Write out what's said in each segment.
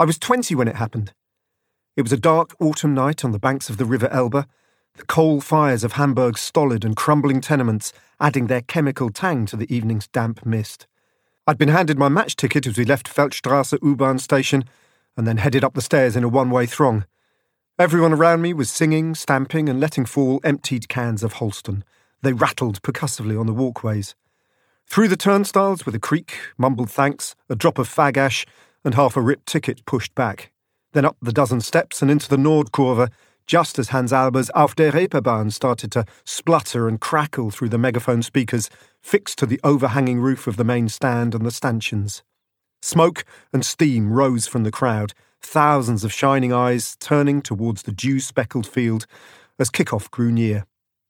I was 20 when it happened. It was a dark autumn night on the banks of the River Elbe, the coal fires of Hamburg's stolid and crumbling tenements adding their chemical tang to the evening's damp mist. I'd been handed my match ticket as we left Feldstrasse U-Bahn station and then headed up the stairs in a one-way throng. Everyone around me was singing, stamping, and letting fall emptied cans of Holsten. They rattled percussively on the walkways. Through the turnstiles with a creak, mumbled thanks, a drop of fag ash, and half a ripped ticket pushed back. Then up the dozen steps and into the Nordkurve, just as Hans Albers' Auf der Reeperbahn started to splutter and crackle through the megaphone speakers fixed to the overhanging roof of the main stand and the stanchions. Smoke and steam rose from the crowd, thousands of shining eyes turning towards the dew speckled field as kickoff grew near.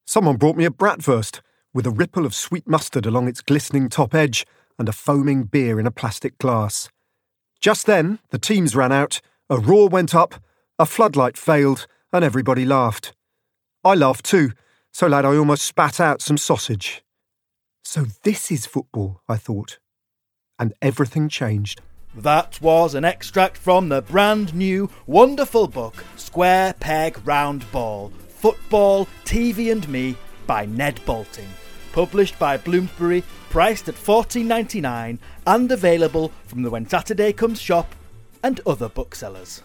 Someone brought me a bratwurst with a ripple of sweet mustard along its glistening top edge and a foaming beer in a plastic glass. Just then, the teams ran out, a roar went up, a floodlight failed, and everybody laughed. I laughed too, so loud I almost spat out some sausage. So this is football, I thought. And everything changed. That was an extract from the brand new, wonderful book, Square Peg Round Ball Football, TV and Me by Ned Boulting. Published by Bloomsbury, priced at $14.99 and available from the When Saturday Comes shop and other booksellers.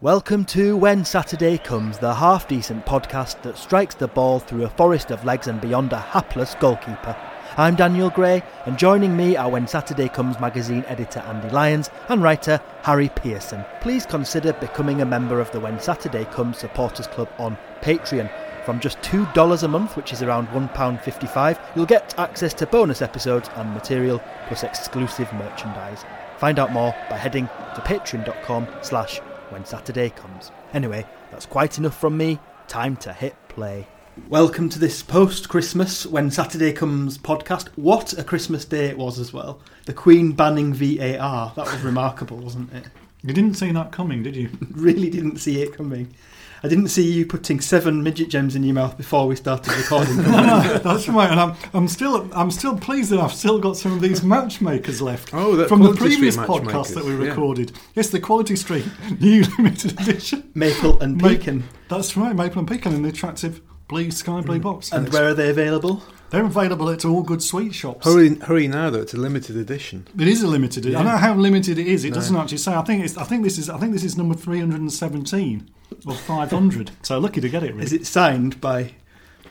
Welcome to When Saturday Comes, the half decent podcast that strikes the ball through a forest of legs and beyond a hapless goalkeeper. I'm Daniel Gray, and joining me are When Saturday Comes magazine editor Andy Lyons and writer Harry Pearson. Please consider becoming a member of the When Saturday Comes Supporters Club on Patreon. From just $2 a month, which is around £1.55, you'll get access to bonus episodes and material, plus exclusive merchandise. Find out more by heading to patreon.com slash when Saturday comes. Anyway, that's quite enough from me. Time to hit play. Welcome to this post Christmas When Saturday Comes podcast. What a Christmas day it was as well. The Queen banning VAR. That was remarkable, wasn't it? You didn't see that coming, did you? really didn't see it coming. I didn't see you putting seven midget gems in your mouth before we started recording. no, that's right, and I'm, I'm still I'm still pleased that I've still got some of these matchmakers left oh, from the previous podcast that we recorded. Yeah. Yes, the Quality Street new limited edition maple and pecan. Ma- that's right, maple and pecan in the attractive blue sky blue mm. box. And, and where are they available? They're available at all good sweet shops. Hurry, hurry now though! It's a limited edition. It is a limited. Yeah. I don't know how limited it is. It no. doesn't actually say. I think it's. I think this is. I think this is number three hundred and seventeen or 500. so lucky to get it. Really. Is it signed by?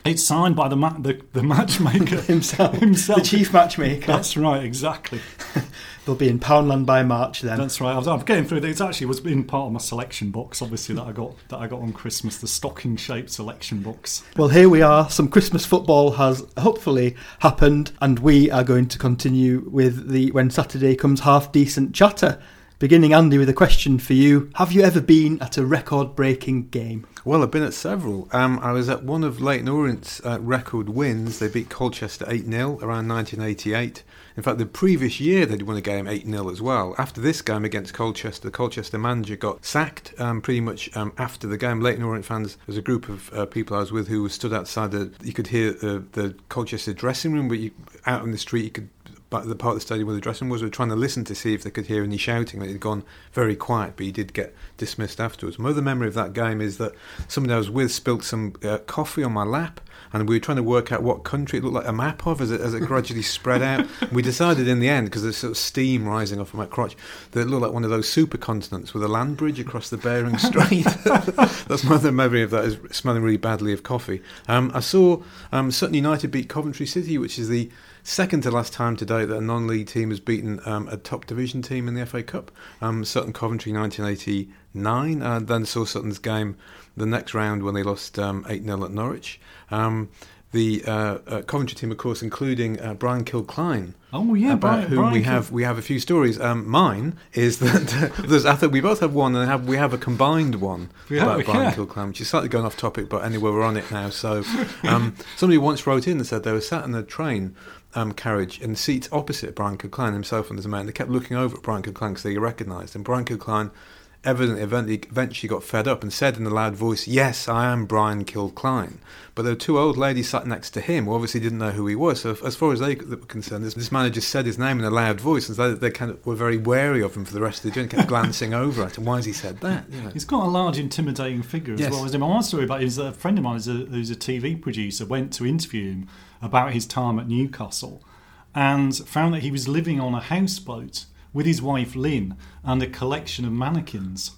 It's signed by the ma- the, the matchmaker himself, himself, the chief matchmaker. That's right, exactly. They'll be in Poundland by March then. That's right. I was, I'm getting through. It actually was in part of my selection box, obviously that I got that I got on Christmas, the stocking shaped selection box. Well, here we are. Some Christmas football has hopefully happened, and we are going to continue with the when Saturday comes half decent chatter. Beginning, Andy, with a question for you. Have you ever been at a record breaking game? Well, I've been at several. Um, I was at one of Leyton Orient's uh, record wins. They beat Colchester 8 0 around 1988. In fact, the previous year they'd won a game 8 0 as well. After this game against Colchester, the Colchester manager got sacked um, pretty much um, after the game. Leyton Orient fans, there was a group of uh, people I was with who stood outside the, you could hear the, the Colchester dressing room, but you, out on the street you could the part of the stadium where the dressing was, were trying to listen to see if they could hear any shouting. It had gone very quiet, but he did get dismissed afterwards. My other memory of that game is that somebody I was with spilt some uh, coffee on my lap, and we were trying to work out what country it looked like a map of as it, as it gradually spread out. we decided in the end, because there's sort of steam rising off of my crotch, that it looked like one of those supercontinents with a land bridge across the Bering Strait. That's my other memory of that, is smelling really badly of coffee. Um, I saw um, Sutton United beat Coventry City, which is the second to last time today that a non-league team has beaten um, a top division team in the FA Cup. Um, Sutton Coventry 1989. Uh, then saw Sutton's game the next round when they lost um, 8 0 at Norwich. Um, the uh, uh, Coventry team, of course, including uh, Brian Kilcline. Oh yeah, about Brian, whom Brian we have we have a few stories. Um, mine is that there's I think we both have one and have we have a combined one yeah, about Brian yeah. Kilcline, which is slightly going off topic, but anyway we're on it now. So um, somebody once wrote in and said they were sat in a train um, carriage in the seats opposite Brian Kilcline himself and a man. They kept looking over at Brian Kilcline because they recognised him. Brian Kilcline evidently eventually, eventually got fed up and said in a loud voice, Yes, I am Brian Kilcline. But there were two old ladies sat next to him who obviously didn't know who he was. So, as far as they were concerned, this, this man had just said his name in a loud voice, and so they kind of were very wary of him for the rest of the journey, kept glancing over at him. Why has he said that? You know. He's got a large, intimidating figure as Yes. well. Him. My one story about is a friend of mine who's a, who's a TV producer went to interview him about his time at Newcastle, and found that he was living on a houseboat with his wife Lynn and a collection of mannequins.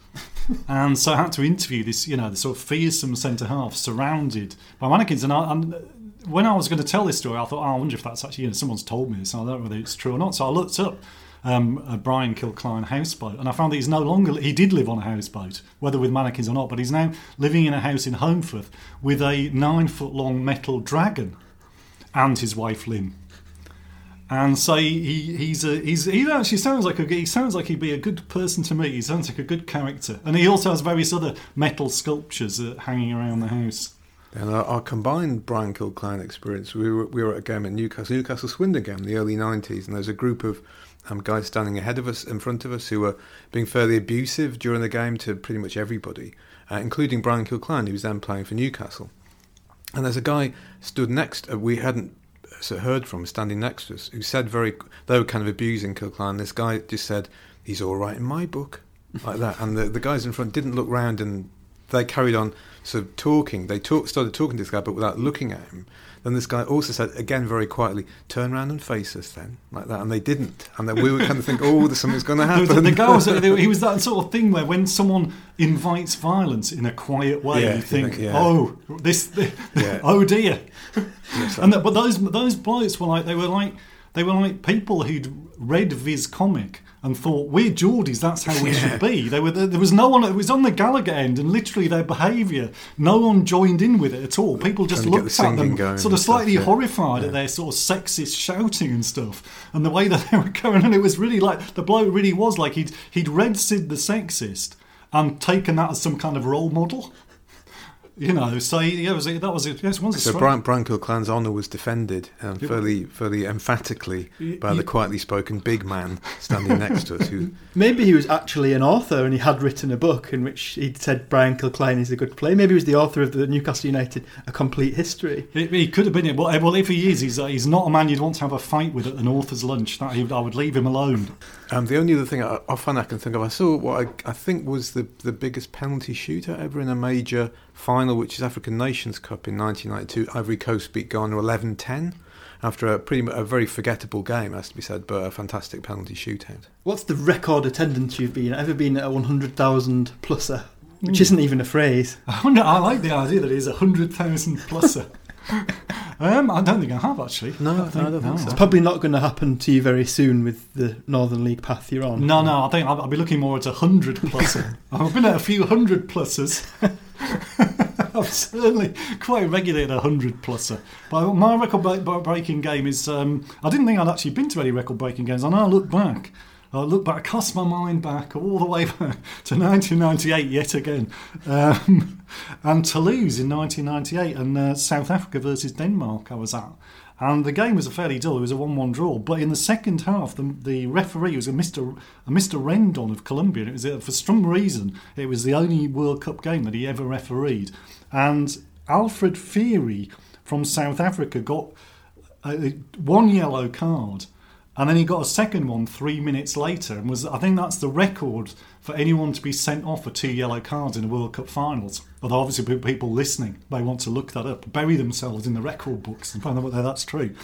and so I had to interview this, you know, the sort of fearsome centre half surrounded by mannequins. And, I, and when I was going to tell this story, I thought, oh, I wonder if that's actually, you know, someone's told me this. I don't know whether it's true or not. So I looked up um, a Brian Kilcline houseboat, and I found that he's no longer, he did live on a houseboat, whether with mannequins or not, but he's now living in a house in Holmfirth with a nine foot long metal dragon and his wife Lynn. And so he, he he's a he's he actually sounds like a he sounds like he'd be a good person to meet. He sounds like a good character, and he also has various other metal sculptures uh, hanging around the house. And our, our combined Brian Kilcline experience, we were, we were at a game at Newcastle, Newcastle Swindon game in the early 90s, and there was a group of um, guys standing ahead of us, in front of us, who were being fairly abusive during the game to pretty much everybody, uh, including Brian Kilcline, who was then playing for Newcastle. And there's a guy stood next, uh, we hadn't uh, heard from, standing next to us, who said very, they were kind of abusing Kilcline. This guy just said, he's all right in my book, like that. And the, the guys in front didn't look round and they carried on sort of talking. They talk, started talking to this guy, but without looking at him. Then this guy also said, again very quietly, turn around and face us then, like that. And they didn't. And then we would kind of think, oh, there's something's going to happen. the guy was he was that sort of thing where when someone invites violence in a quiet way, Yeah, you think, think, yeah. oh, this, Yeah. oh dear. Yes, And that, but those those blokes were like they were like they were like people who'd read Viz comic and thought we're Geordies, that's how we should be. They were there was no one. It was on the Gallowgate end, and literally their behaviour, no one joined in with it at all. People just Trying to get looked the at them, sort of stuff, slightly yeah. horrified Yeah. at their sort of sexist shouting and stuff, and the way that they were going. And it was really like the bloke really was like he'd he'd read Sid the Sexist and taken that as some kind of role model. You know, so yeah, it was, that was it. Yes, once So Brian, Brian Kilcline's honour was defended um, Yeah. fairly, fairly emphatically You- by the quietly spoken big man standing next to us, who Maybe he was actually an author and he had written a book in which he'd said Brian Kilcline is a good player. Maybe he was the author of the Newcastle United A Complete History. It, he could have been it. Well, well, if he is, he's, uh, he's not a man you'd want to have a fight with at an author's lunch. That I would leave him alone. Um, the only other thing I, offhand I can think of, I saw what I, I think was the, the biggest penalty shooter ever in a major final, which is African Nations Cup in 1992. Ivory Coast beat Ghana 11-10 after a pretty mu- a very forgettable game, has to be said, but a fantastic penalty shootout. What's the record attendance you've been at? Ever been at a 100,000 pluser? Which isn't even a phrase. I, wonder, I like the idea that he's a hundred thousand pluser. um, I don't think I have actually. No, I no, I don't think so. It's probably not going to happen to you very soon with the Northern League path you're on. No, no, I think I'll, I'll be looking more at a hundred pluser. I've been at a few hundred pluses. I'm certainly quite regularly at a hundred pluser. But my record break- break- breaking game is. Um, I didn't think I'd actually been to any record breaking games. I know I look back. I look back, I cast my mind back all the way back to 1998 yet again, um, and Toulouse in 1998, and uh, South Africa versus Denmark. I was at, and the game was a fairly dull. It was a one-one draw. But in the second half, the, the referee was a Mr. a Mr. Rendon of Colombia. It was uh, for some reason it was the only World Cup game that he ever refereed, and Alfred Phiri from South Africa got uh, one yellow card. And then he got a second one three minutes later, and was I think that's the record for anyone to be sent off for two yellow cards in the World Cup finals. Although obviously people listening may want to look that up, bury themselves in the record books and find out whether that's true.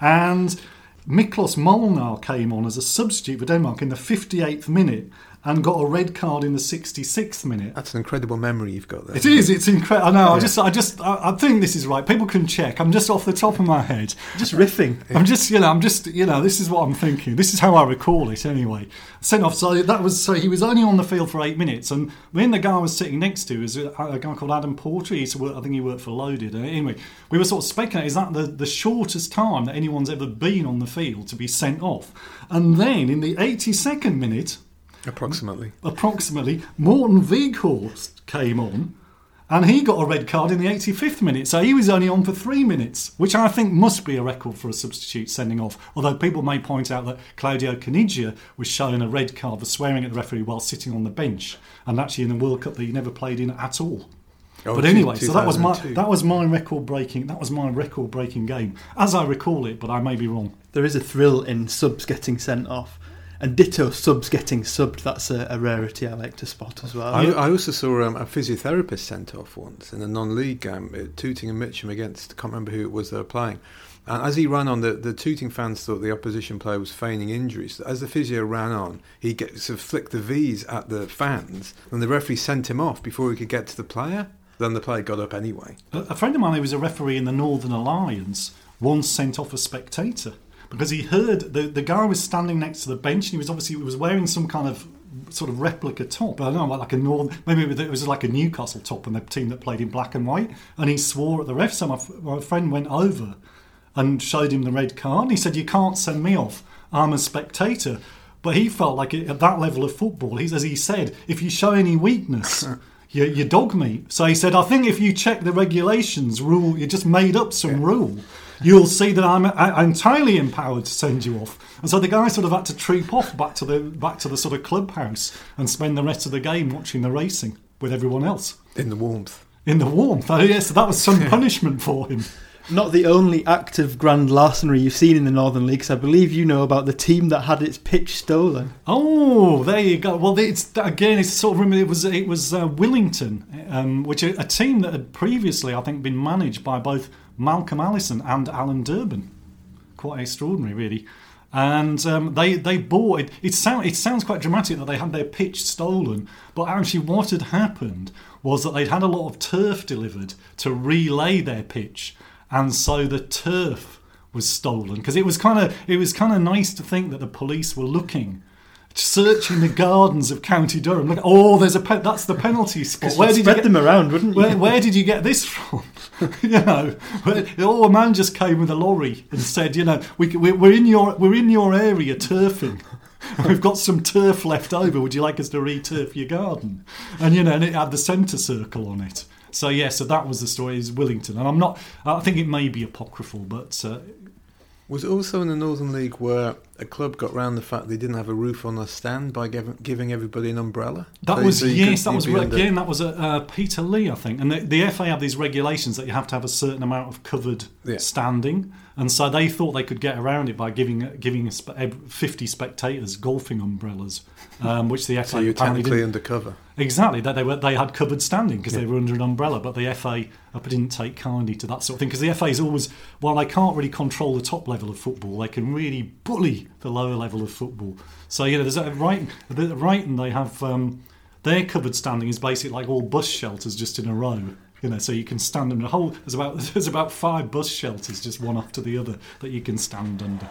And Miklos Molnar came on as a substitute for Denmark in the 58th minute and got a red card in the 66th minute. That's an incredible memory you've got there. It is. It's incredible. I know. I just, I just, I, I think this is right. People can check. I'm just off the top of my head. Just riffing. I'm just, you know, I'm just, you know, this is what I'm thinking. This is how I recall it anyway. Sent off. So that was, so he was only on the field for eight minutes. And when the guy I was sitting next to is a, uh, a guy called Adam Porter. He used to work, I think he worked for Loaded. And anyway, we were sort of speculating, is that the, the shortest time that anyone's ever been on the field to be sent off? And then in the 82nd minute, Approximately. approximately, Morten Wieghorst came on And he got a red card in the 85th minute, so he was only on for three minutes, which I think must be a record for a substitute sending off. Although people may point out that Claudio Caniggia was shown a red card for swearing at the referee while sitting on the bench, and actually in the World Cup that he never played in at all. Oh, but anyway, so that was my that was my record breaking that was my record breaking game, as I recall it, but I may be wrong. There is a thrill in subs getting sent off, and ditto subs getting subbed. That's a, a rarity I like to spot as well. I, I also saw um, a physiotherapist sent off once in a non-league game, uh, Tooting and Mitcham against. I can't remember who it was they were playing. And as he ran on, the, the Tooting fans thought the opposition player was feigning injuries. So as the physio ran on, he get, sort of flicked the V's at the fans, and the referee sent him off before he could get to the player. Then the player got up anyway. A a friend of mine who was a referee in the Northern Alliance once sent off a spectator because he heard the, the guy was standing next to the bench and he was obviously he was wearing some kind of sort of replica top. I don't know, like a Northern, maybe it was like a Newcastle top and the team that played in black and white. And he swore at the ref. So my, my friend went over and showed him the red card. And he said, "You can't send me off. I'm a spectator." But he felt like it, at that level of football, he's as he said, if you show any weakness, you, you dog me. So he said, I think if you check the regulations, rule, you just made up some rule. You'll see that I'm, I'm entirely empowered to send you off. And so the guy sort of had to troop off back to the back to the sort of clubhouse and spend the rest of the game watching the racing with everyone else In the warmth. in the warmth. Oh, yes, that was some punishment for him. Not the only act of grand larceny you've seen in the Northern Leagues. I believe you know about the team that had its pitch stolen. Oh, there you go. Well, it's again. It's sort of remember it was it was uh, Willington, um, which a, a team that had previously, I think, been managed by both Malcolm Allison and Alan Durban. Quite extraordinary, really. And um, they they bought it. It sound it sounds quite dramatic that they had their pitch stolen, but actually, what had happened was that they'd had a lot of turf delivered to relay their pitch, and so the turf was stolen because it was kind of it was kind of nice to think that the police were looking searching the gardens of County Durham. Look, oh, there's a pe- that's the penalty spot. Where did spread you get them around, wouldn't you? Where, where did you get this from? you know, where- oh, a man just came with a lorry and said, you know, we, we, we're in your we're in your area turfing. We've got some turf left over. Would you like us to re-turf your garden? And you know, and it had the centre circle on it. So yeah, so that was the story. Is Willington, and I'm not. I think it may be apocryphal, but uh, Was also in the Northern League where a club got round the fact they didn't have a roof on their stand by giv- giving everybody an umbrella? That So- was so yes, could- that was you'd be right. under- again. That was uh, uh, Peterlee, I think. And the, the FA have these regulations that you have to have a certain amount of covered Yeah. standing, and so they thought they could get around it by giving giving a fifty spectators golfing umbrellas, um, which the FA So you're apparently technically didn't. undercover. Exactly, that they were they had covered standing because they were under an umbrella, but the FA didn't take kindly to that sort of thing because the FA is always while they can't really control the top level of football, they can really bully the lower level of football. So you know, there's a right the right and they have um, their covered standing is basically like all bus shelters just in a row. You know, so you can stand under a whole. There's about there's about five bus shelters just one after the other that you can stand under.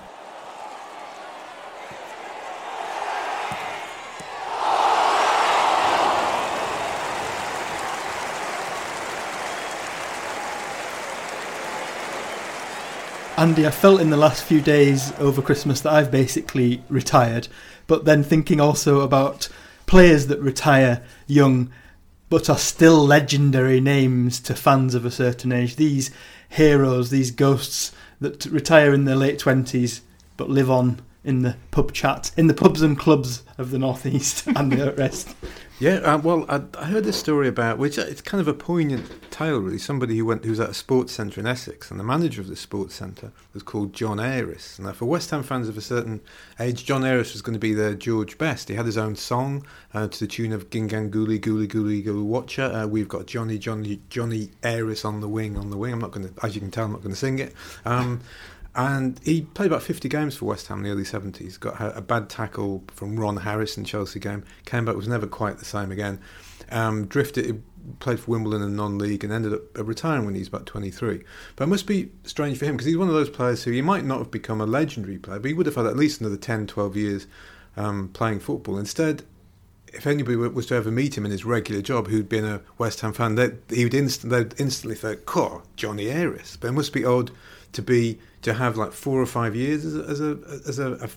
Andy, I felt in the last few days over Christmas that I've basically retired, but then thinking also about players that retire young but are still legendary names to fans of a certain age. These heroes, these ghosts that retire in their late 20s but live on in the pub chat, in the pubs and clubs of the Northeast and the rest. Yeah, uh, well, I, I heard this story about which uh, it's kind of a poignant tale, really. Somebody who went who was at a sports centre in Essex, and the manager of the sports centre was called John Ayres. Now, for West Ham fans of a certain age, John Ayres was going to be their George Best. He had his own song uh, to the tune of Gingan Gooley Gooley Gooley Gooley Watcher. Uh, we've got Johnny Johnny Johnny Ayres on the wing on the wing. I'm not going to, as you can tell, I'm not going to sing it. Um, and he played about 50 games for West Ham in the early 70s. Got a bad tackle from Ron Harris in Chelsea game. Came back, was never quite the same again. Um, drifted, played for Wimbledon in non-league, and ended up uh, retiring when he was about 23. But it must be strange for him because he's one of those players who he might not have become a legendary player, but he would have had at least another 10, 12 years um, playing football. Instead, if anybody was to ever meet him in his regular job who'd been a West Ham fan, they'd, he would inst- they'd instantly think, "Cool, Johnny Ayres." But it must be odd to be to have like four or five years as a as a as a, a,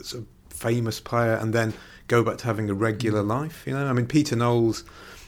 as a famous player and then go back to having a regular mm. life. You know, I mean, Peter Knowles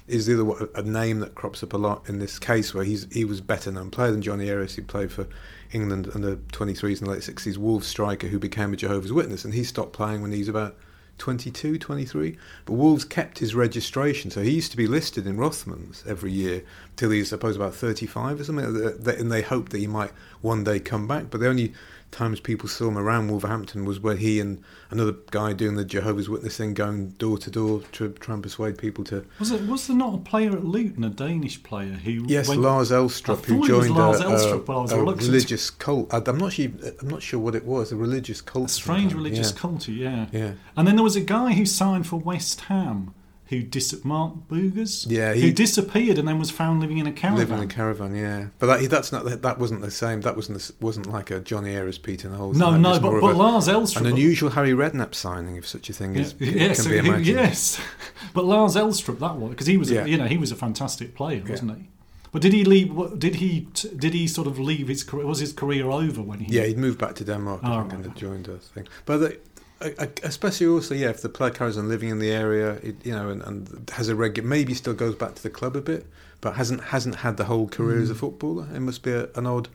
is the other one- a name that crops up a lot in this case where he's he was better known player than Johnny Harris, He played for England under 23s in the late 60s, Wolves striker who became a Jehovah's Witness, and he stopped playing when he was about 22, 23. But Wolves kept his registration, so he used to be listed in Rothmans every year till he was, I suppose, about 35 or something, and they hoped that he might one day come back. But they only times people saw him around Wolverhampton was where he and another guy doing the Jehovah's Witness thing, going door to door to try and persuade people to. Was it? Was there not a player at Luton, a Danish player who? Yes, went- Lars Elstrup, who was joined Lars a, Elstrup, a- religious cult. I'm not sure. I'm not sure what it was. A religious cult. A strange religious yeah. cult, yeah. Yeah. And then there was a guy who signed for West Ham, who dis- Mark Boogers, Yeah, who disappeared and then was found living in a caravan. Living in a caravan, yeah, but that, that's not that, that wasn't the same. That wasn't the, wasn't like a Johnny Ayres, Peter Knowles. no, no, but, but a- Lars Elstrup. an unusual Harry Redknapp signing, if such a thing is Yeah, can yes, be imagined. yes, but Lars Elstrup, that one because he was, Yeah. a, you know, he was a fantastic player, wasn't he? But did he leave? Did he? Did he sort of leave his career? Was his career over when he? Yeah, he'd moved back to Denmark Oh, and right. joined us. Thing. But the, especially also, yeah, if the player carries on living in the area, it, you know, and, and has a regular, maybe still goes back to the club a bit, but hasn't hasn't had the whole career as a mm. footballer. It must be a, an odd,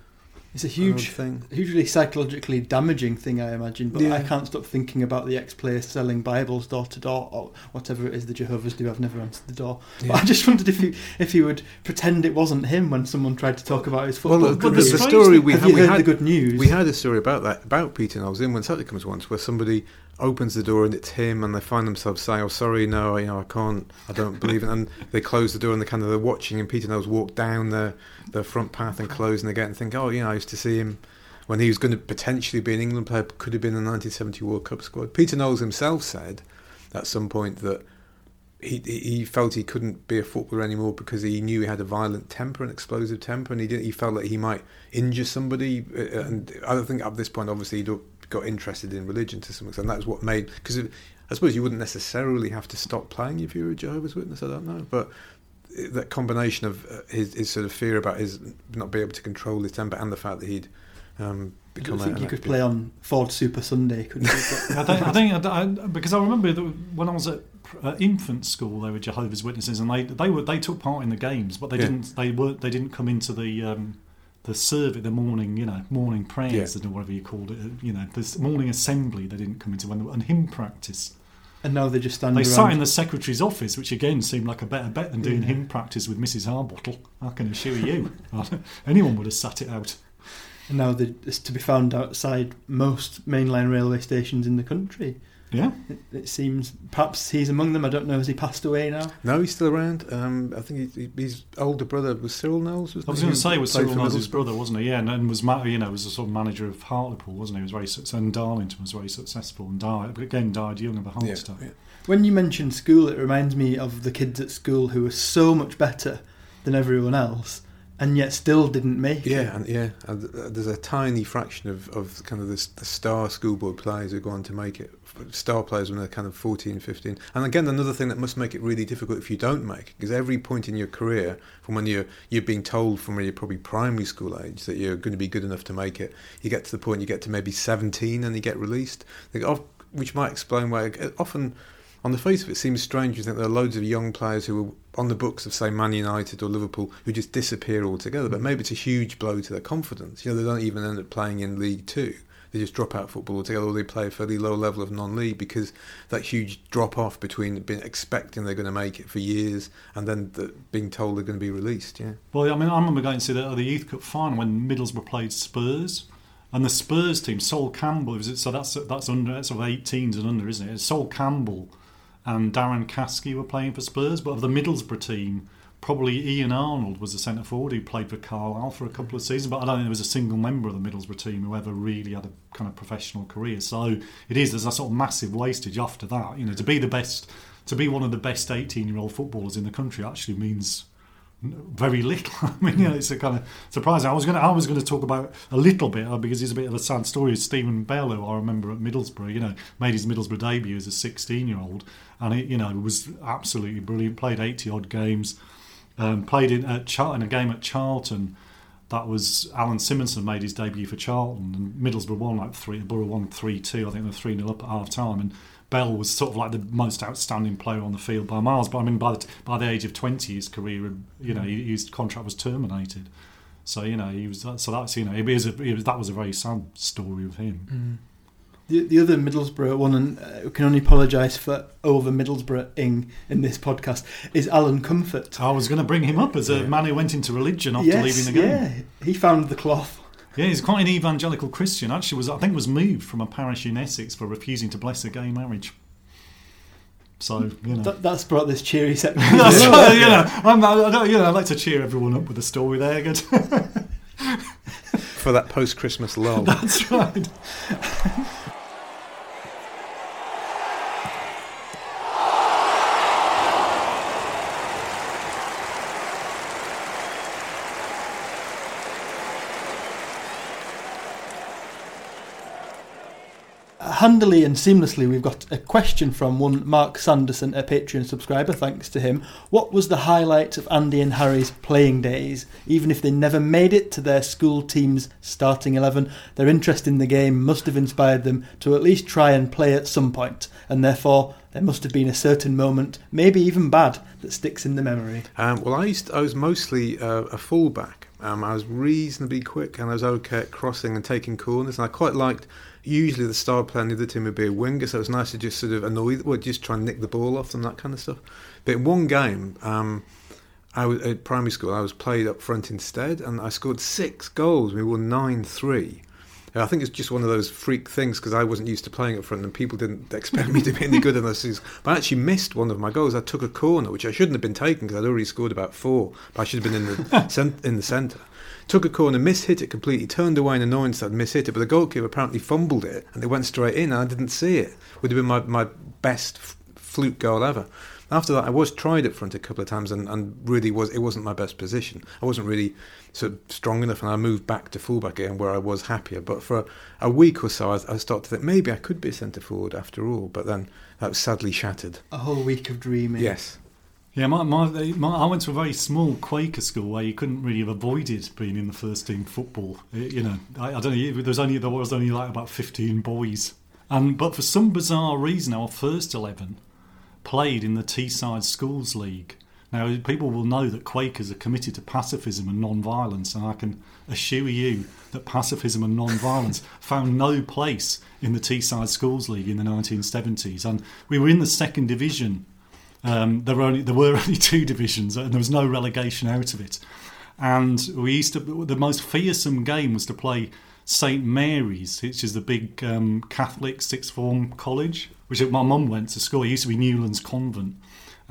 It's a huge, thing. hugely psychologically damaging thing, I imagine. But Yeah. I can't stop thinking about the ex-player selling Bibles door to door, or whatever it is the Jehovah's do. I've never answered the door, Yeah. but I just wondered if he if he would pretend it wasn't him when someone tried to talk about his football. Well, the, but the, the story we Have we heard had the good news? We had a story about that about Peter Knowles in when Celtic comes once, where somebody opens the door and it's him, and they find themselves saying, "Oh, sorry, no, you know, I can't, I don't believe it." And they close the door and they kind of they're watching, and Peter Knowles walk down the the front path and and they and think, "Oh, you know, I used to see him." When he was going to potentially be an England player, could have been the 1970 World Cup squad. Peter Knowles himself said at some point that he he felt he couldn't be a footballer anymore because he knew he had a violent temper, an explosive temper, and he did, he felt that he might injure somebody. uh, And I think at this point, obviously, he'd got interested in religion to some extent. That was what made because I suppose you wouldn't necessarily have to stop playing if you were a Jehovah's Witness. I don't know, but that combination of uh, his, his sort of fear about his not being able to control his temper and the fact that he'd um, I become don't think you could play on Ford Super Sunday, couldn't you? But- I think, I think I, I- because I remember that when I was at uh, infant school, they were Jehovah's Witnesses, and they they were they took part in the games, but they Yeah. didn't they were they didn't come into the um, the service, the morning you know morning prayers or whatever you called it, uh, you know, this morning assembly. They didn't come into when and hymn practice. and now they just stand They around. sat in the secretary's office, which again seemed like a better bet than doing Yeah. hymn practice with Mrs. Harbottle. I can assure you, anyone would have sat it out. and now it's to be found outside most mainline railway stations in the country. Yeah, It, it seems perhaps he's among them. I don't know. Has he passed away now? No, he's still around. Um, I think he, he, his older brother was Cyril Knowles. wasn't I was going to say was Cyril Knowles' his brother, wasn't he? Yeah, and, and was you know was a sort of manager of Hartlepool, wasn't he? He was very successful, and Darlington was very successful, and died again died young of a heart Yeah, attack. yeah. When you mentioned school, it reminds me of the kids at school who were so much better than everyone else, and yet still didn't make it. Yeah, and yeah, and uh, there's a tiny fraction of, of kind of the, the star schoolboy players who go on to make it. Star players when they're kind of 14, 15. And again, another thing that must make it really difficult if you don't make it, because every point in your career, from when you're you're being told from when you're probably primary school age that you're going to be good enough to make it, you get to the point you get to maybe 17 and you get released, of- oh, which might explain why uh, often. On the face of it, seems strange. Think there are loads of young players who are on the books of, say, Man United or Liverpool who just disappear altogether. But maybe it's a huge blow to their confidence. You know, they don't even end up playing in League Two. They just drop out football altogether, or they play a fairly low level of non-league because that huge drop off between being expecting they're going to make it for years and then the, being told they're going to be released. Yeah, Well, I mean, I remember going to see the, Youth Cup final when Middlesbrough played Spurs, and the Spurs team, Sol Campbell, so that's that's under sort of 18s and under, isn't it? Sol Campbell and Darren Caskey were playing for Spurs, but of the Middlesbrough team, probably Ian Arnold was the centre forward who played for Carlisle for a couple of seasons, but I don't think there was a single member of the Middlesbrough team who ever really had a kind of professional career. So it is there's a sort of massive wastage after that. You know, to be the best, to be one of the best 18 year old footballers in the country actually means very little. I mean, you know, it's a kind of surprising. I was going to, I was going to talk about a little bit uh, because it's a bit of a sad story. Stephen Bell, who I remember at Middlesbrough, you know, made his Middlesbrough debut as a 16-year-old, and it, you know, was absolutely brilliant. Played 80 odd games, um, played in at Char- in a game at Charlton. That was Alan Simonsen made his debut for Charlton, and Middlesbrough won like three. Borough won three two. I think they're three 0 up at half time, and Bell was sort of like the most outstanding player on the field by miles. But I mean, by the by the age of twenty, his career, you know, his contract was terminated. So you know, he was so that's you know, it was, a, it was that was a very sad story of him. Mm. The, the other Middlesbrough one, and uh, we can only apologise for over Middlesbrough-ing in this podcast, is Alan Comfort. I was going to bring him up as a man who went into religion after leaving the game. yeah, he found the cloth. Yeah, he's quite an evangelical Christian. Actually, was I think was moved from a parish in Essex for refusing to bless a gay marriage. So you know, That, that's brought this cheery section. that's right. You know, I'm, I, I you know, I like to cheer everyone up with a story there. Good. For that post Christmas lull. that's right. Handily and seamlessly, we've got a question from one Mark Sanderson, a Patreon subscriber. Thanks to him. What was the highlight of Andy and Harry's playing days? Even if they never made it to their school team's starting 11, their interest in the game must have inspired them to at least try and play at some point, and therefore there must have been a certain moment, maybe even bad, that sticks in the memory. Um, well, I used I was mostly uh, a fullback. Um, I was reasonably quick and I was okay at crossing and taking corners, and I quite liked. Usually, the star player in the other team would be a winger, so it was nice to just sort of annoy, well, just try and nick the ball off them, that kind of stuff. But in one game, um, I was at primary school. I was played up front instead, and I scored six goals. We won nine three. I think it's just one of those freak things because I wasn't used to playing up front and people didn't expect me to be any good in those things. But I actually missed one of my goals. I took a corner, which I shouldn't have been taking because I'd already scored about four, but I should have been in the cent- in the centre. Took a corner, mishit it completely, turned away in annoyance that I'd mishit it, but the goalkeeper apparently fumbled it and it went straight in and I didn't see it. Would have been my, my best f- fluke goal ever. After that, I was tried up front a couple of times and, and really was it wasn't my best position. I wasn't really sort of strong enough, and I moved back to fullback again where I was happier. But for a, a week or so, I, I started to think maybe I could be a centre forward after all. But then that was sadly shattered. A whole week of dreaming. Yes. Yeah, my, my, my, I went to a very small Quaker school where you couldn't really have avoided being in the first team football. It- you know, I, I don't know. There was only there was only like about fifteen boys, and but for some bizarre reason, our first eleven played in the Teesside Schools League. Now, people will know that Quakers are committed to pacifism and non-violence, and I can assure you that pacifism and non-violence found no place in the Teesside Schools League in the 1970s. And we were in the second division. Um, there were only there were only two divisions, and there was no relegation out of it. And we used to the most fearsome game was to play St Mary's, which is the big um, Catholic sixth form college, which my mum went to school. It used to be Newlands Convent,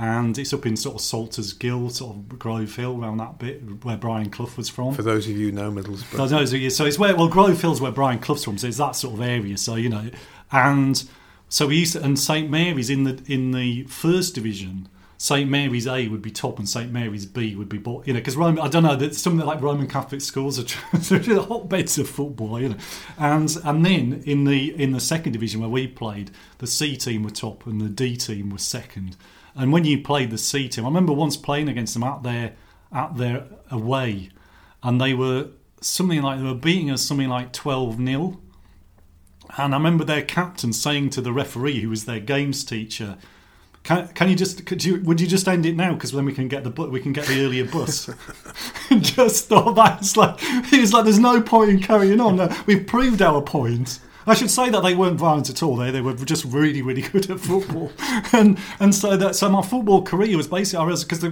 and it's up in sort of Salters Gill, sort of Grove Hill, around that bit where Brian Clough was from. For those of you who know Middlesbrough. no, so, so it's where well Grove Hill's where Brian Clough's from, so it's that sort of area. So you know, and so we used to, and St Mary's in the in the first division. St Mary's A would be top, and St Mary's B would be bottom. You know, because Roman, I don't know that some of the like Roman Catholic schools are they're hotbeds of football. You know, and and then in the in the second division where we played, the C team were top and the D team was second. And when you played the C team, I remember once playing against them out there, out there away, and they were something like they were beating us something like twelve 0 and I remember their captain saying to the referee, who was their games teacher, "Can, can you just could you would you just end it now because then we can get the we can get the earlier bus." Just thought that was like he was like, "There's no point in carrying on. We've proved our point." I should say that they weren't violent at all. They they were just really really good at football, and and so that so my football career was basically I realized because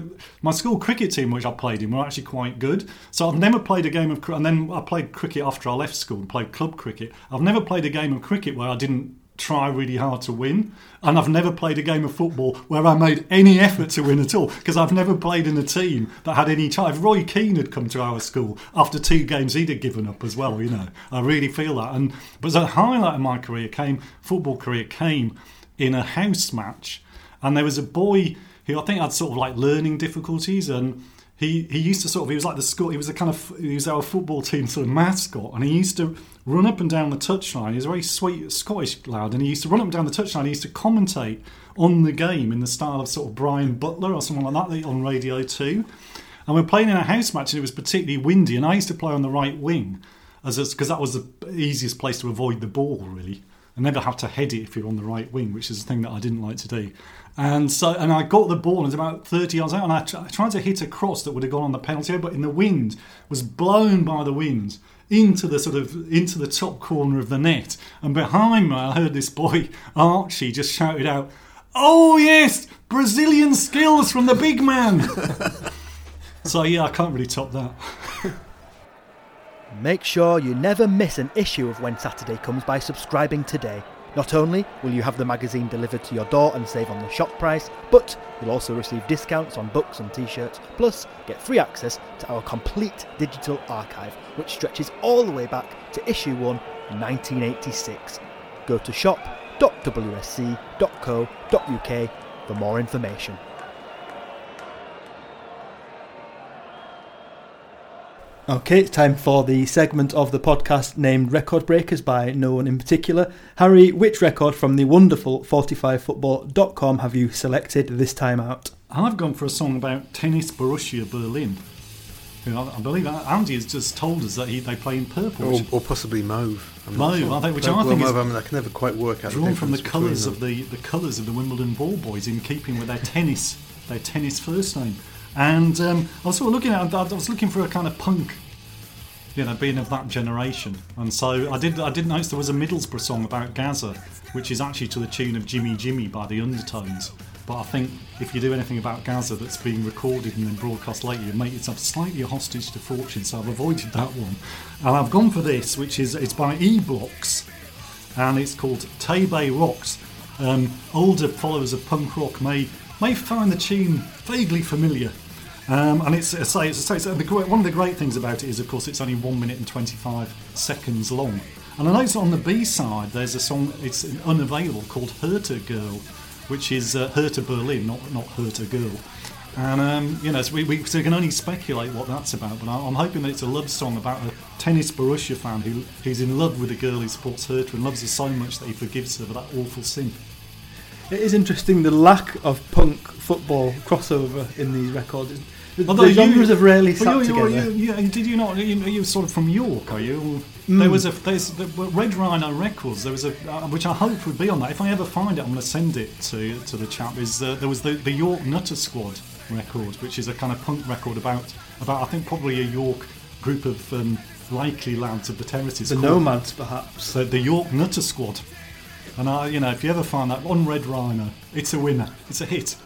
my school cricket team which I played in were actually quite good. So I've never played a game of and then I played cricket after I left school and played club cricket. I've never played a game of cricket where I didn't try really hard to win. And I've never played a game of football where I made any effort to win at all because I've never played in a team that had any chance. If Roy Keane had come to our school after two games, he'd have given up as well. You know, I really feel that. And but the highlight of my career came, football career came in a house match, and there was a boy who I think had sort of like learning difficulties and. He, he used to sort of he was like the school he was a kind of he was our football team sort of mascot and he used to run up and down the touchline. He was a very sweet Scottish lad, and he used to run up and down the touchline. He used to commentate on the game in the style of sort of Brian Butler or someone like that on Radio Two. And we're playing in a house match, and it was particularly windy. And I used to play on the right wing, as because that was the easiest place to avoid the ball, really. and I have to head it if you're on the right wing, which is the thing that I didn't like to do. And so, and I got the ball, and it was about 30 yards out, and I, I tried to hit a cross that would have gone on the penalty area, but in the wind, was blown by the wind into the sort of into the top corner of the net. And behind me, I heard this boy Archie just shouted out, "Oh yes, Brazilian skills from the big man." so yeah, I can't really top that. Make sure you never miss an issue of When Saturday Comes by subscribing today. Not only will you have the magazine delivered to your door and save on the shop price, but you'll also receive discounts on books and t shirts, plus get free access to our complete digital archive, which stretches all the way back to issue 1, in 1986. Go to shop.wsc.co.uk for more information. Okay, it's time for the segment of the podcast named Record Breakers by no one in particular. Harry, which record from the wonderful 45football.com have you selected this time out? I've gone for a song about tennis Borussia Berlin. You know, I believe Andy has just told us that he, they play in purple. Or, or possibly mauve. I'm not Mauve, sure. I think- which Well, I think mauve, is I, mean, I can never quite work out. drawn from the colours them. of the, the colours of the Wimbledon ball boys in keeping with their tennis their tennis first name. And um, I was sort of looking at I was looking for a kind of punk, you know, being of that generation. And so I did I did notice there was a Middlesbrough song about Gaza, which is actually to the tune of Jimmy Jimmy by the Undertones. But I think if you do anything about Gaza that's being recorded and then broadcast later, you make yourself slightly a hostage to fortune. So I've avoided that one, and I've gone for this, which is it's by E Blocks and it's called Tebe Rocks. Um, older followers of punk rock may may find the tune vaguely familiar. Um, and it's, it's, it's, the one of the great things about it is, of course, it's only one minute and 25 seconds long. And I noticed on the B side there's a song, it's unavailable, called Hertha Girl, which is uh, Hertha Berlin, not, not Hertha Girl. And um, you know, so we, we, so we can only speculate what that's about. But I, I'm hoping that it's a love song about a tennis Borussia fan who who's in love with a girl who supports Hertha and loves her so much that he forgives her for that awful sin. It is interesting the lack of punk football crossover in these records. The, Although the you- genres have rarely sat you, together. you, you, you, did you not? You, you're sort of from York, are you? Mm. There was a there's the Red Rhino Records. There was a uh, which I hope would be on that. If I ever find it, I'm going to send it to to the chap. Is uh, there was the, the York Nutter Squad record, which is a kind of punk record about about I think probably a York group of um, likely lads of the terraces. the called- Nomads, perhaps. So the York Nutter Squad. And I, you know, if you ever find that on Red Rhino, it's a winner. It's a hit.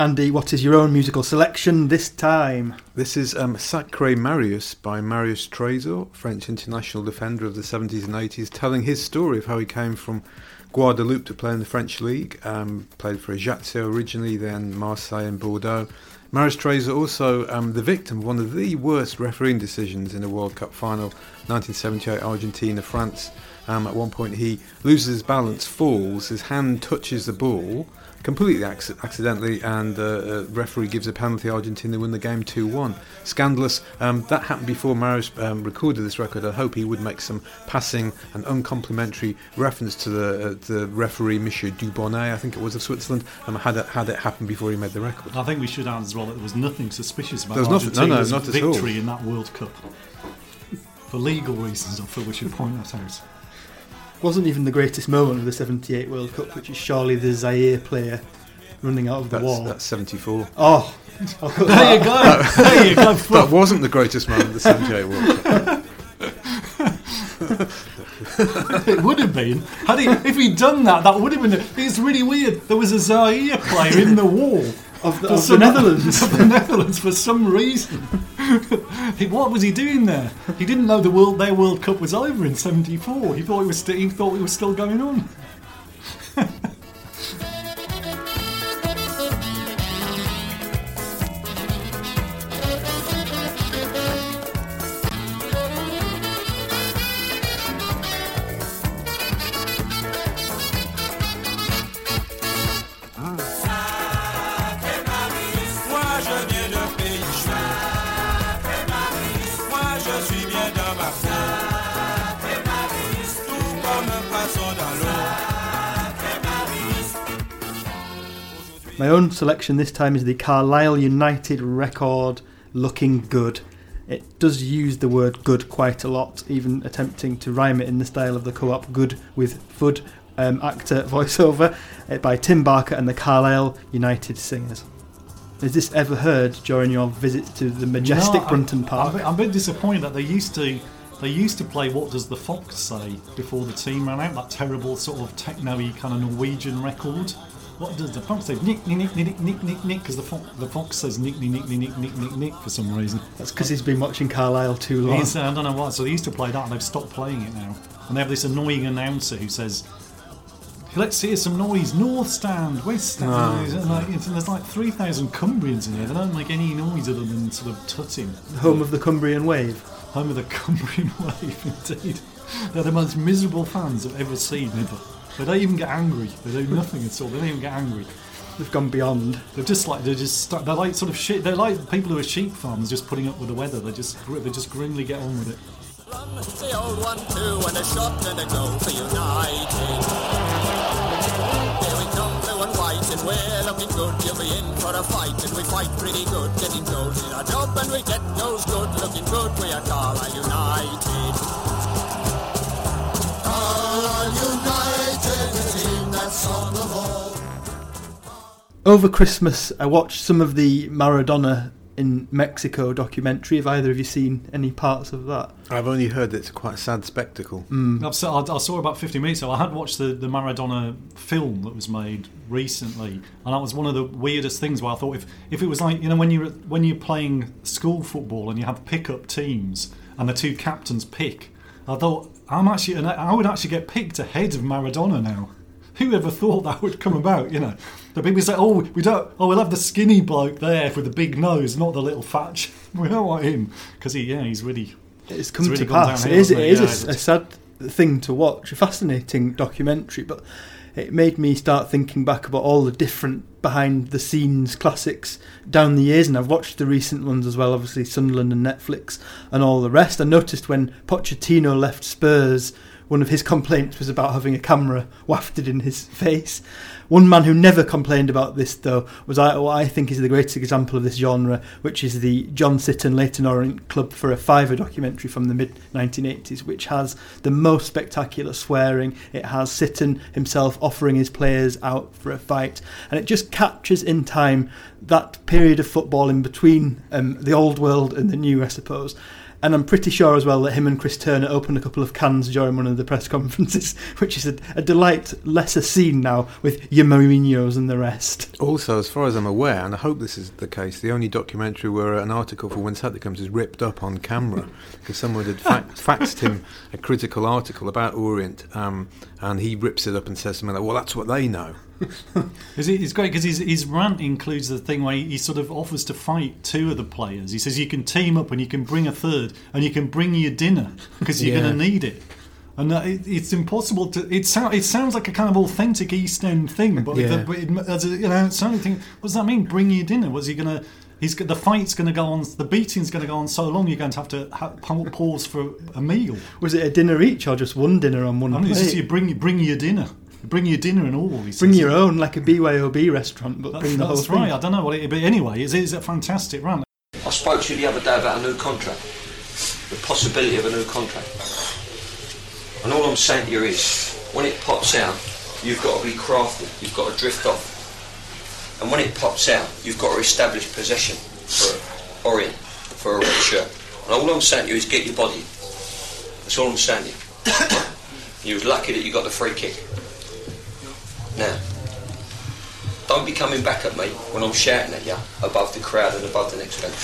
Andy, what is your own musical selection this time? This is um, Sacre Marius by Marius Trésor, French international defender of the 70s and 80s, telling his story of how he came from Guadeloupe to play in the French league. Um, played for Ajaccio originally, then Marseille and Bordeaux. Marius Trésor also um, the victim of one of the worst refereeing decisions in a World Cup final, 1978 Argentina France. Um, at one point, he loses his balance, falls, his hand touches the ball completely acc- accidentally, and uh, uh, referee gives a penalty. To Argentina they win the game 2 1. Scandalous. Um, that happened before Marius um, recorded this record. I hope he would make some passing and uncomplimentary reference to the uh, the referee, Monsieur Dubonnet, I think it was of Switzerland, um, had, it, had it happened before he made the record. I think we should add as well that there was nothing suspicious about There was nothing- no, no, Argentina's not victory in that World Cup. For legal reasons, I feel we should point that out. Wasn't even the greatest moment of the 78 World Cup, which is surely the Zaire player running out of the That's, wall. that's 74. Oh, There you go. there you go. That wasn't the greatest moment of the 78 World Cup. it would have been had he if he'd done that. That would have been. It's really weird. There was a Zaire player in the wall of the, of the Netherlands. of the Netherlands for some reason. He- what was he doing there? He didn't know the world their World Cup was over in '74. He thought it was. St- he thought it was still going on. Own selection this time is the Carlisle United record looking good. It does use the word good quite a lot, even attempting to rhyme it in the style of the co op Good with food um, actor voiceover uh, by Tim Barker and the Carlisle United Singers. Is this ever heard during your visit to the majestic No, Brunton Park? I'm, a bit- I'm a bit disappointed that they used to. They used to play "What Does the Fox Say" before the team ran out. That terrible sort of techno-y kind of Norwegian record. What does the fox say? Nick, nick, nick, nick, nick, nick, nick. Because the fox, the fox says nick, nick, nick, nick, nick, nick, nick for some reason. That's because he's been watching Carlisle too long. He's, uh, I don't know why. So they used to play that, and they've stopped playing it now. And they have this annoying announcer who says, "Let's hear some noise. North stand, west stand." And, like, it's- and there's like three thousand Cumbrians in here. They don't make any noise other than sort of tutting. Home of the Cumbrian Wave. Home of the Cumbrian Wave, indeed. They're the most miserable fans I've ever seen. Ever. They don't even get angry. They do nothing at all. They don't even get angry. They've gone beyond. They're just like they're just stu- they're like sort of shit. They're like people who are sheep farmers just putting up with the weather. They just gr- they just grimly get on with it. The old one too, and a shot and a goal for United. Here we come, blue and white, and we're looking good. You'll be in for a fight, and we fight pretty good. Getting goals is our job, and we get goals good. Looking good, we are Carlisle United. Over Christmas, I watched some of the Maradona in Mexico documentary. Have either of you seen any parts of that? I've only heard that it's quite a sad spectacle. Mm. I've se- I, I saw about 50 minutes ago. I had watched the, the Maradona film that was made recently, and that was one of the weirdest things. Where I thought if, if it was like you know when you're when you're playing school football and you have pickup teams and the two captains pick, I thought I'm actually I I would actually get picked ahead of Maradona now. Who ever thought that would come about? You know, the people say, "Oh, we don't. Oh, we'll have the skinny bloke there with the big nose, not the little fat. ch- We don't want him because he, yeah, he's really It's come really to pass. It downhill, is, it hasn't it? is a Yeah, a, it's- sad thing to watch, a fascinating documentary, but it made me start thinking back about all the different behind the scenes classics down the years, and I've watched the recent ones as well, obviously Sunderland and Netflix and all the rest. I noticed when Pochettino left Spurs, one of his complaints was about having a camera wafted in his face. One man who never complained about this, though, was what I think is the greatest example of this genre, which is the John Sitton Leyton Orient Club for a Fiver documentary from the mid 1980s, which has the most spectacular swearing. It has Sitton himself offering his players out for a fight, and it just captures in time that period of football in between um, the old world and the new, I suppose. And I'm pretty sure as well that him and Chris Turner opened a couple of cans during one of the press conferences, which is a, a delight lesser seen now with your Mourinho's and the rest. Also, as far as I'm aware, and I hope this is the case, the only documentary where an article for When Saturday Comes is ripped up on camera because someone had fa- faxed him a critical article about Orient, um, and he rips it up and says something like, "Well, that's what they know." Is it, it's great because his, his rant includes the thing where he, sort of offers to fight two of the players. He says you can team up and you can bring a third and you can bring your dinner because you're Yeah. going to need it. And uh, it, it's impossible to. It, sound, it sounds like a kind of authentic East End thing, but, Yeah. the, it, as a, you know, it's only thing. What does that mean? Bring your dinner? Was he going to? He's the fight's going to go on. The beating's going to go on so long. You're going to have to ha- pa- pause for a meal. Was it a dinner each or just one dinner on one I mean, it's just plate? you bring bring your dinner, bring your dinner and all. He Bring says. your own, like a BYOB restaurant, but That's, bring the whole that's thing. right. I don't know what it. But anyway, it's, it's a fantastic run. I spoke to you the other day about a new contract, the possibility of a new contract. And all I'm saying to you is, when it pops out, you've got to be crafty, you've got to drift off. And when it pops out, you've got to establish possession for Orient, for a red shirt. And all I'm saying to you is get your body. That's all I'm saying to you. you was lucky that you got the free kick. Now, don't be coming back at me when I'm shouting at you above the crowd and above the next bench.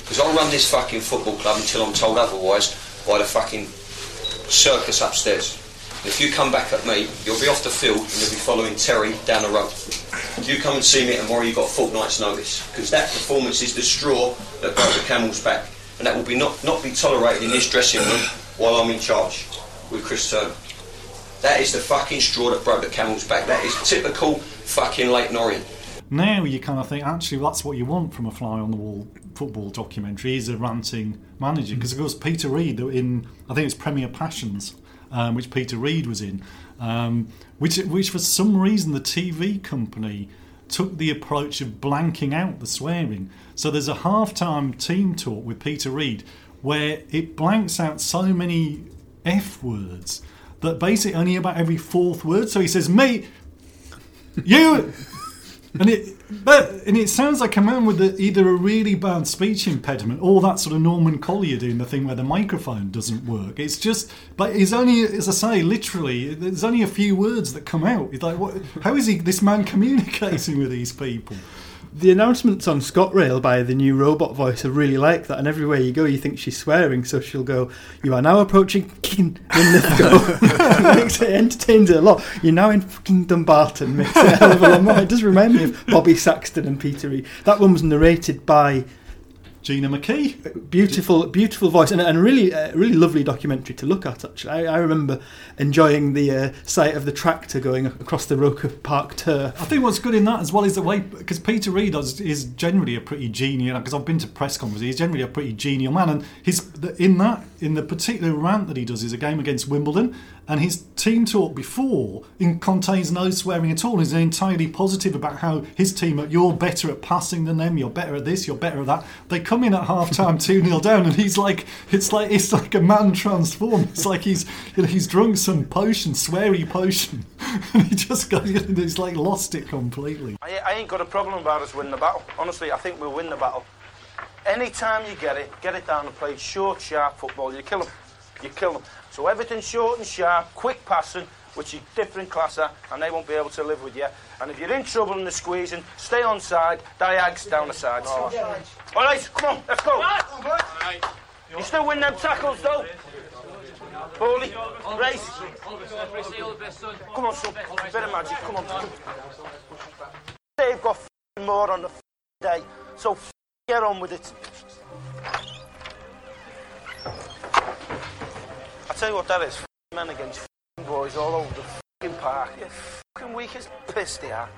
Because I'll run this fucking football club until I'm told otherwise by the fucking circus upstairs. If you come back at me, you'll be off the field and you'll be following Terry down the road. You come and see me tomorrow, you've got a fortnight's notice. Because that performance is the straw that broke the camel's back. And that will be not, not be tolerated in this dressing room while I'm in charge with Chris Turner. That is the fucking straw that broke the camel's back. That is typical fucking Leyton Orient. Now you kind of think actually that's what you want from a fly on the wall football documentary is a ranting manager because of course Peter Reid in I think it's Premier Passions um, which Peter Reid was in, um, which which for some reason the TV company took the approach of blanking out the swearing. So there's a halftime team talk with Peter Reid where it blanks out so many f words that basically only about every fourth word. So he says, "Me, you," and it but and it sounds like a man with a, either a really bad speech impediment or that sort of Norman Collier doing the thing where the microphone doesn't work. It's just, but it's only as I say, literally, there's only a few words that come out. Like, what? How is he? This man communicating with these people? The announcements on ScotRail by the new robot voice are really like that, and everywhere you go, you think she's swearing. So she'll go, "You are now approaching King Linlithgow." it makes it entertains it a lot. You're now in fucking Dumbarton. Makes it a hell of a lot more. It does remind me of Bobby Saxton and Peter E. That one was narrated by Gina McKee. beautiful, beautiful voice, and, and really, uh, really lovely documentary to look at. Actually, I, I remember enjoying the uh, sight of the tractor going across the Roker Park turf. I think what's good in that as well is the way because Peter Reid is, is generally a pretty genial. Because I've been to press conferences, he's generally a pretty genial man, and his in that in the particular rant that he does is a game against Wimbledon, and his team talk before in, contains no swearing at all. He's entirely positive about how his team you're better at passing than them, you're better at this, you're better at that. They come in at half time two 0 down, and he's like it's like it's like a man transformed. It's like he's you know, he's drunk some potion, sweary potion, and he just goes you know, he's like lost it completely. I, I ain't got a problem about us winning the battle. Honestly, I think we'll win the battle. Anytime you get it, get it down and play short, sharp football. You kill them. You kill them. So everything's short and sharp, quick passing, which is different classer, and they won't be able to live with you. And if you're in trouble and they're squeezing, stay on side, diags down the side. Oh. All right, come on, let's go. You still win them tackles, though. Bowley, race. Come on, son. Bit of magic. Come on. They've got f***ing more on the day, so get on with it. Tell you what that is. Men against boys all over the f***ing park. They're f***ing weak as piss, they are.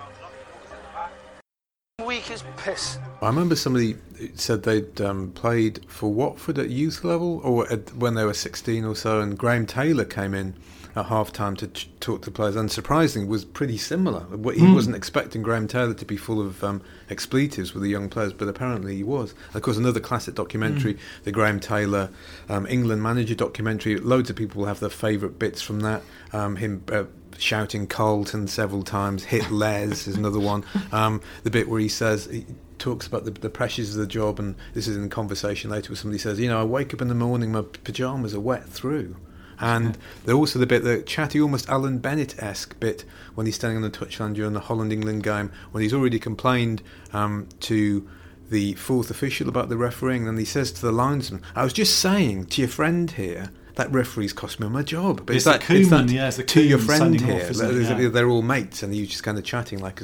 Weak as piss. I remember somebody said they'd um, played for Watford at youth level, or at, when they were 16 or so, and Graham Taylor came in at half time to ch- talk to players. Unsurprisingly, was pretty similar. He wasn't expecting Graham Taylor to be full of um, expletives with the young players, but apparently he was. Of course, another classic documentary, the Graham Taylor um, England manager documentary. Loads of people have their favourite bits from that. Um, him. Uh, Shouting Carlton several times, hit Les is another one. Um, the bit where he says he talks about the, the pressures of the job, and this is in conversation later where somebody says, "You know, I wake up in the morning, my pajamas are wet through." And there's also the bit, the chatty, almost Alan Bennett-esque bit when he's standing on the touchline during the Holland-England game, when he's already complained um, to the fourth official about the refereeing, and he says to the linesman, "I was just saying to your friend here." That referee's cost me my job. But It's it's, the that, it's that yeah, it's the to your friend here. off. They're- Yeah. They're all mates, and you're just kind of chatting like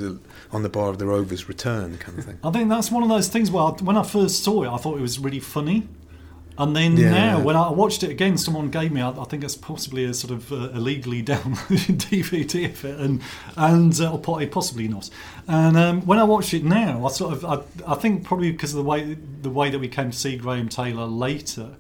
on the bar of the Rovers' return kind of thing. I think that's one of those things where I, when I first saw it, I thought it was really funny. And then Yeah. now, when I watched it again, someone gave me, I, I think it's possibly a sort of uh, illegally downloaded DVD of it, and and uh, or possibly not. And um, when I watched it now, I sort of, I, I think probably because of the way the way that we came to see Graham Taylor later,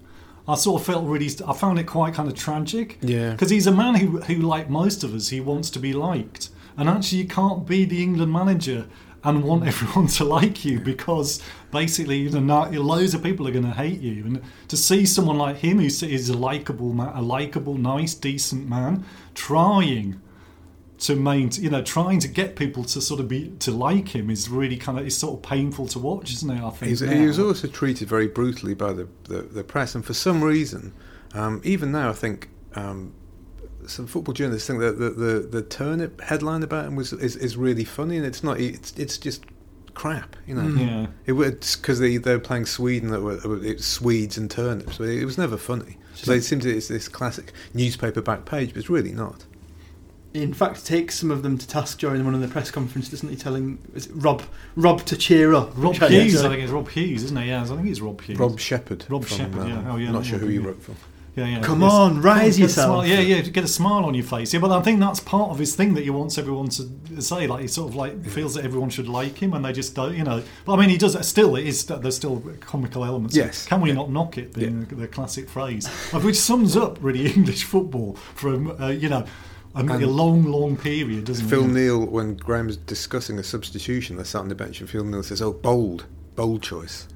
I sort of felt really, I found it quite kind of tragic. Yeah. Because he's a man who, who, like most of us, he wants to be liked, and actually, you can't be the England manager and want everyone to like you because basically you know loads of people are going to hate you. And to see someone like him who is a likable man, a likable nice decent man trying to maintain you know trying to get people to sort of be to like him is really kind of it's sort of painful to watch isn't it I think he was also treated very brutally by the, the, the press, and for some reason, um, even now, I think um, some football journalists think that the, the, the turnip headline about him was is, is really funny, and it's not. It's it's just crap, you know. Mm. yeah It was because they they're playing Sweden that were it's Swedes and turnips, but it was never funny. So it seems it's this classic newspaper back page, but it's really not. in fact takes some of them to task during one of the press conference, doesn't he? Telling is it Rob Rob to cheer up. Rob which I Hughes I think it's Rob Hughes isn't it yeah I think it's Rob Hughes Rob Shepherd. Rob from, Shepherd, yeah. Oh, yeah, Not sure who he yeah. wrote for. Yeah, yeah. Come Yes. on, rise Get a yourself. smile- Yeah, yeah, get a smile on your face. Yeah, but I think that's part of his thing that he wants everyone to say. Like he sort of like feels that everyone should like him, and they just don't. You know. But I mean, he does. Still, it is. There's still comical elements. Yes. Can we not knock it? Being the, the classic phrase, which sums up really English football from uh, you know. A, a long, long period, doesn't Phil it? Phil Neal, when Graham's discussing a substitution, they're sat on the bench, and Phil Neal says, "Oh, bold, bold choice."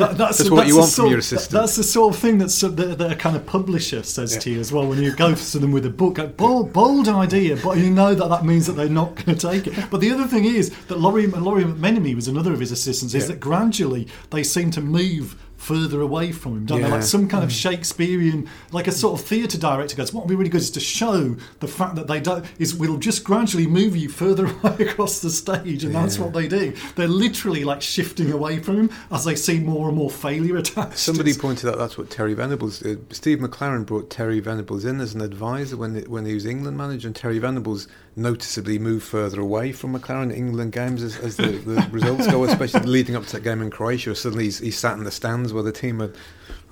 That, that's, That's what you the want from sort- your assistant. That's the sort of thing uh, that the, the kind of publisher says to you as well when you go to them with a book. A bold, bold idea, but you know that that means that they're not going to take it. But the other thing is that Laurie, Lawrie McMenemy was another of his assistants. Is Yeah. that gradually they seem to move further away from him, don't they? Like some kind of mm. Shakespearean, like a sort of theatre director goes, "What would be really good is to show the fact that they don't is we'll just gradually move you further away across the stage, and that's what they do. They're literally like shifting away from him as they see more and more failure attached. Somebody pointed out that's what Terry Venables. did. Steve McClaren brought Terry Venables in as an advisor when it, when he was England manager, and Terry Venables noticeably moved further away from McClaren England games as, as the, the results go, especially leading up to that game in Croatia. Suddenly he's, he's sat in the stands where the team are.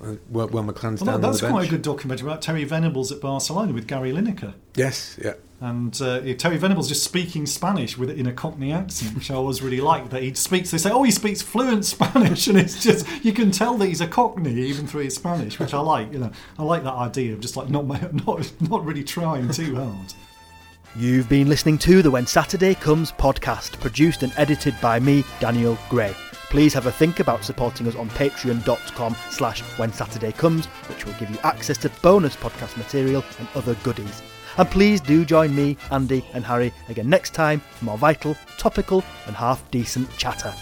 Uh, well, well, McClaren's Well, down that- on that's the bench. quite a good documentary about Terry Venables at Barcelona with Gary Lineker. Yes, yeah. And uh, Terry Venables just speaking Spanish with it in a Cockney accent, which I always really like. That he speaks, they say, oh, he speaks fluent Spanish, and it's just you can tell that he's a Cockney even through his Spanish, which I like. You know, I like that idea of just like not not not really trying too hard. You've been listening to the When Saturday Comes podcast, produced and edited by me, Daniel Gray. Please have a think about supporting us on patreon.com slash when Saturday comes, which will give you access to bonus podcast material and other goodies. And please do join me, Andy and Harry again next time for more vital, topical and half decent chatter.